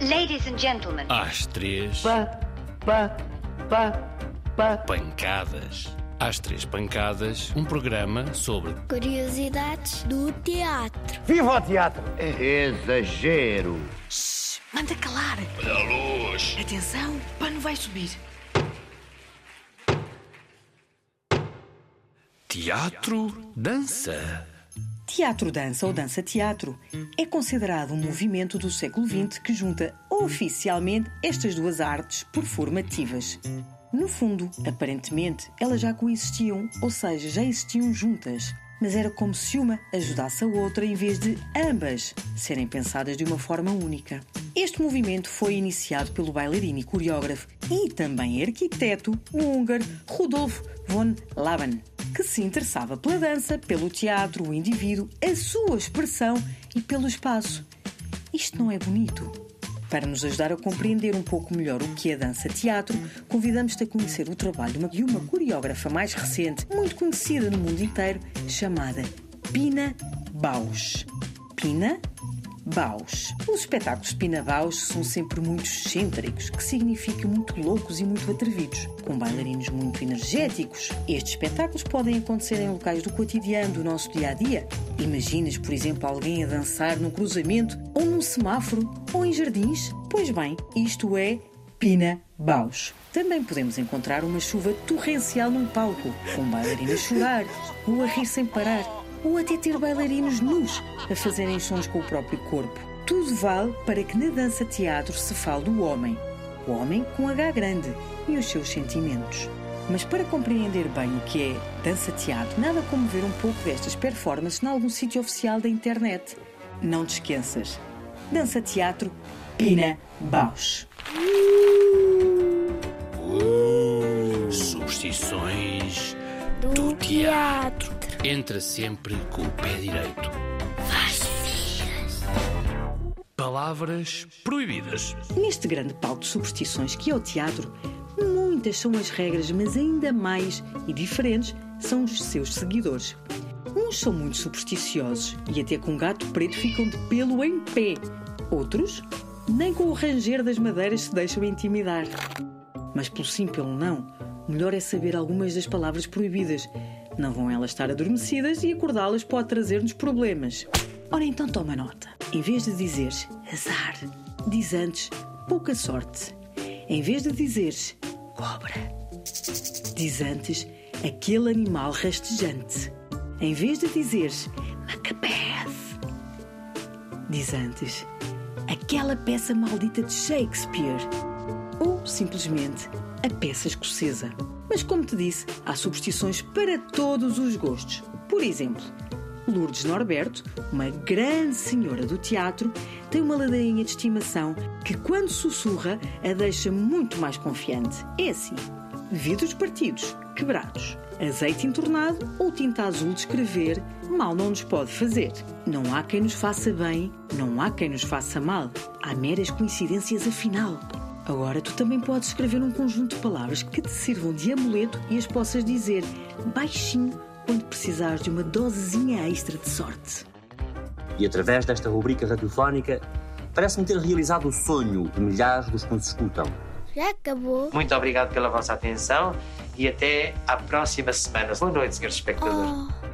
Ladies and gentlemen. Às três, Pá, pá, pá, pá. pancadas. Às três pancadas, um programa sobre Curiosidades do teatro. Viva o teatro! Exagero. Manda calar. Olha a luz. Atenção, o pano vai subir. Teatro, dança. Teatro-dança ou dança-teatro é considerado um movimento do século XX que junta oficialmente estas duas artes performativas. No fundo, aparentemente, elas já coexistiam, ou seja, já existiam juntas, mas era como se uma ajudasse a outra em vez de ambas serem pensadas de uma forma única. Este movimento foi iniciado pelo bailarino e coreógrafo e também arquiteto húngaro Rudolf von Laban, que se interessava pela dança, pelo teatro, o indivíduo, a sua expressão e pelo espaço. Isto não é bonito? Para nos ajudar a compreender um pouco melhor o que é dança-teatro, convidamos-te a conhecer o trabalho de uma, coreógrafa mais recente, muito conhecida no mundo inteiro, chamada Pina Bausch. Pina Baus. Os espetáculos de Pina Baus são sempre muito excêntricos, que significa muito loucos e muito atrevidos, com bailarinos muito energéticos. Estes espetáculos podem acontecer em locais do cotidiano do nosso dia a dia. Imaginas, por exemplo, alguém a dançar num cruzamento, ou num semáforo, ou em jardins? Pois bem, isto é Pina Baus. Também podemos encontrar uma chuva torrencial num palco, com bailarinos a chorar ou a rir sem parar ou até ter bailarinos nus a fazerem sons com o próprio corpo. Tudo vale para que na dança-teatro se fale do homem. O homem com H grande e os seus sentimentos. Mas para compreender bem o que é dança-teatro, nada como ver um pouco destas performances em algum sítio oficial da internet. Não te esqueças. Dança-teatro Pina Bausch. Uh, Do, do teatro. Entra sempre com o pé direito. Palavras proibidas. Neste grande palco de superstições que é o teatro, muitas são as regras, mas ainda mais e diferentes são os seus seguidores. Uns são muito supersticiosos e até com um gato preto ficam de pelo em pé. Outros, nem com o ranger das madeiras se deixam intimidar. Mas pelo sim, pelo não, melhor é saber algumas das palavras proibidas. Não vão elas estar adormecidas e acordá-las pode trazer-nos problemas. Ora então toma nota. Em vez de dizeres azar, diz antes pouca sorte. Em vez de dizeres cobra, diz antes aquele animal rastejante. Em vez de dizeres Macbeth, diz antes aquela peça maldita de Shakespeare. Ou simplesmente a peça escocesa. Mas como te disse, há superstições para todos os gostos. Por exemplo, Lourdes Norberto, uma grande senhora do teatro, tem uma ladainha de estimação que, quando sussurra, a deixa muito mais confiante. É assim: vidros partidos, quebrados, azeite entornado ou tinta azul de escrever, mal não nos pode fazer. Não há quem nos faça bem, não há quem nos faça mal. Há meras coincidências afinal. Agora tu também podes escrever um conjunto de palavras que te sirvam de amuleto e as possas dizer baixinho quando precisares de uma dosezinha extra de sorte. E através desta rubrica radiofónica, parece-me ter realizado o sonho de milhares dos que nos escutam. Já acabou? Muito obrigado pela vossa atenção e até à próxima semana. Boa noite, senhores espectadores. Oh.